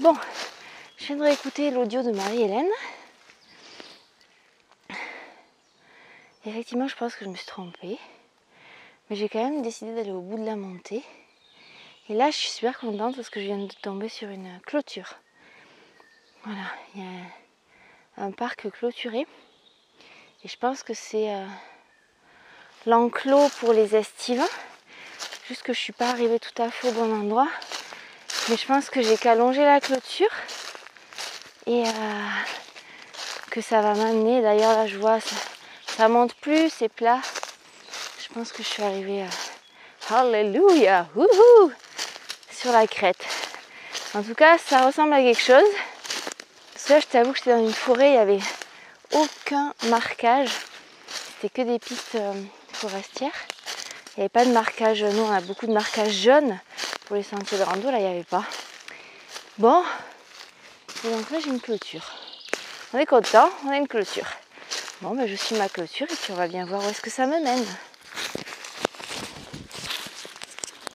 Bon, je viens de l'audio de Marie-Hélène. Effectivement, je pense que je me suis trompée. Mais j'ai quand même décidé d'aller au bout de la montée. Et là, je suis super contente parce que je viens de tomber sur une clôture. Voilà, il y a un parc clôturé. Et je pense que c'est euh, l'enclos pour les estivants. Juste que je suis pas arrivée tout à fait au bon endroit. Mais je pense que j'ai qu'à longer la clôture. Et euh, que ça va m'amener. D'ailleurs là je vois ça, monte plus, c'est plat. Je pense que je suis arrivée à Alléluia sur la crête. En tout cas, ça ressemble à quelque chose. Parce que là, je t'avoue que j'étais dans une forêt, il n'y avait aucun marquage. C'était que des pistes euh, forestières. Il n'y avait pas de marquage. Nous, on a beaucoup de marquages jaunes pour les sentiers de rando. Là, il n'y avait pas. Bon. Et donc là, j'ai une clôture. On est content, on a une clôture. Bon, ben, je suis ma clôture et puis on va bien voir où est-ce que ça me mène.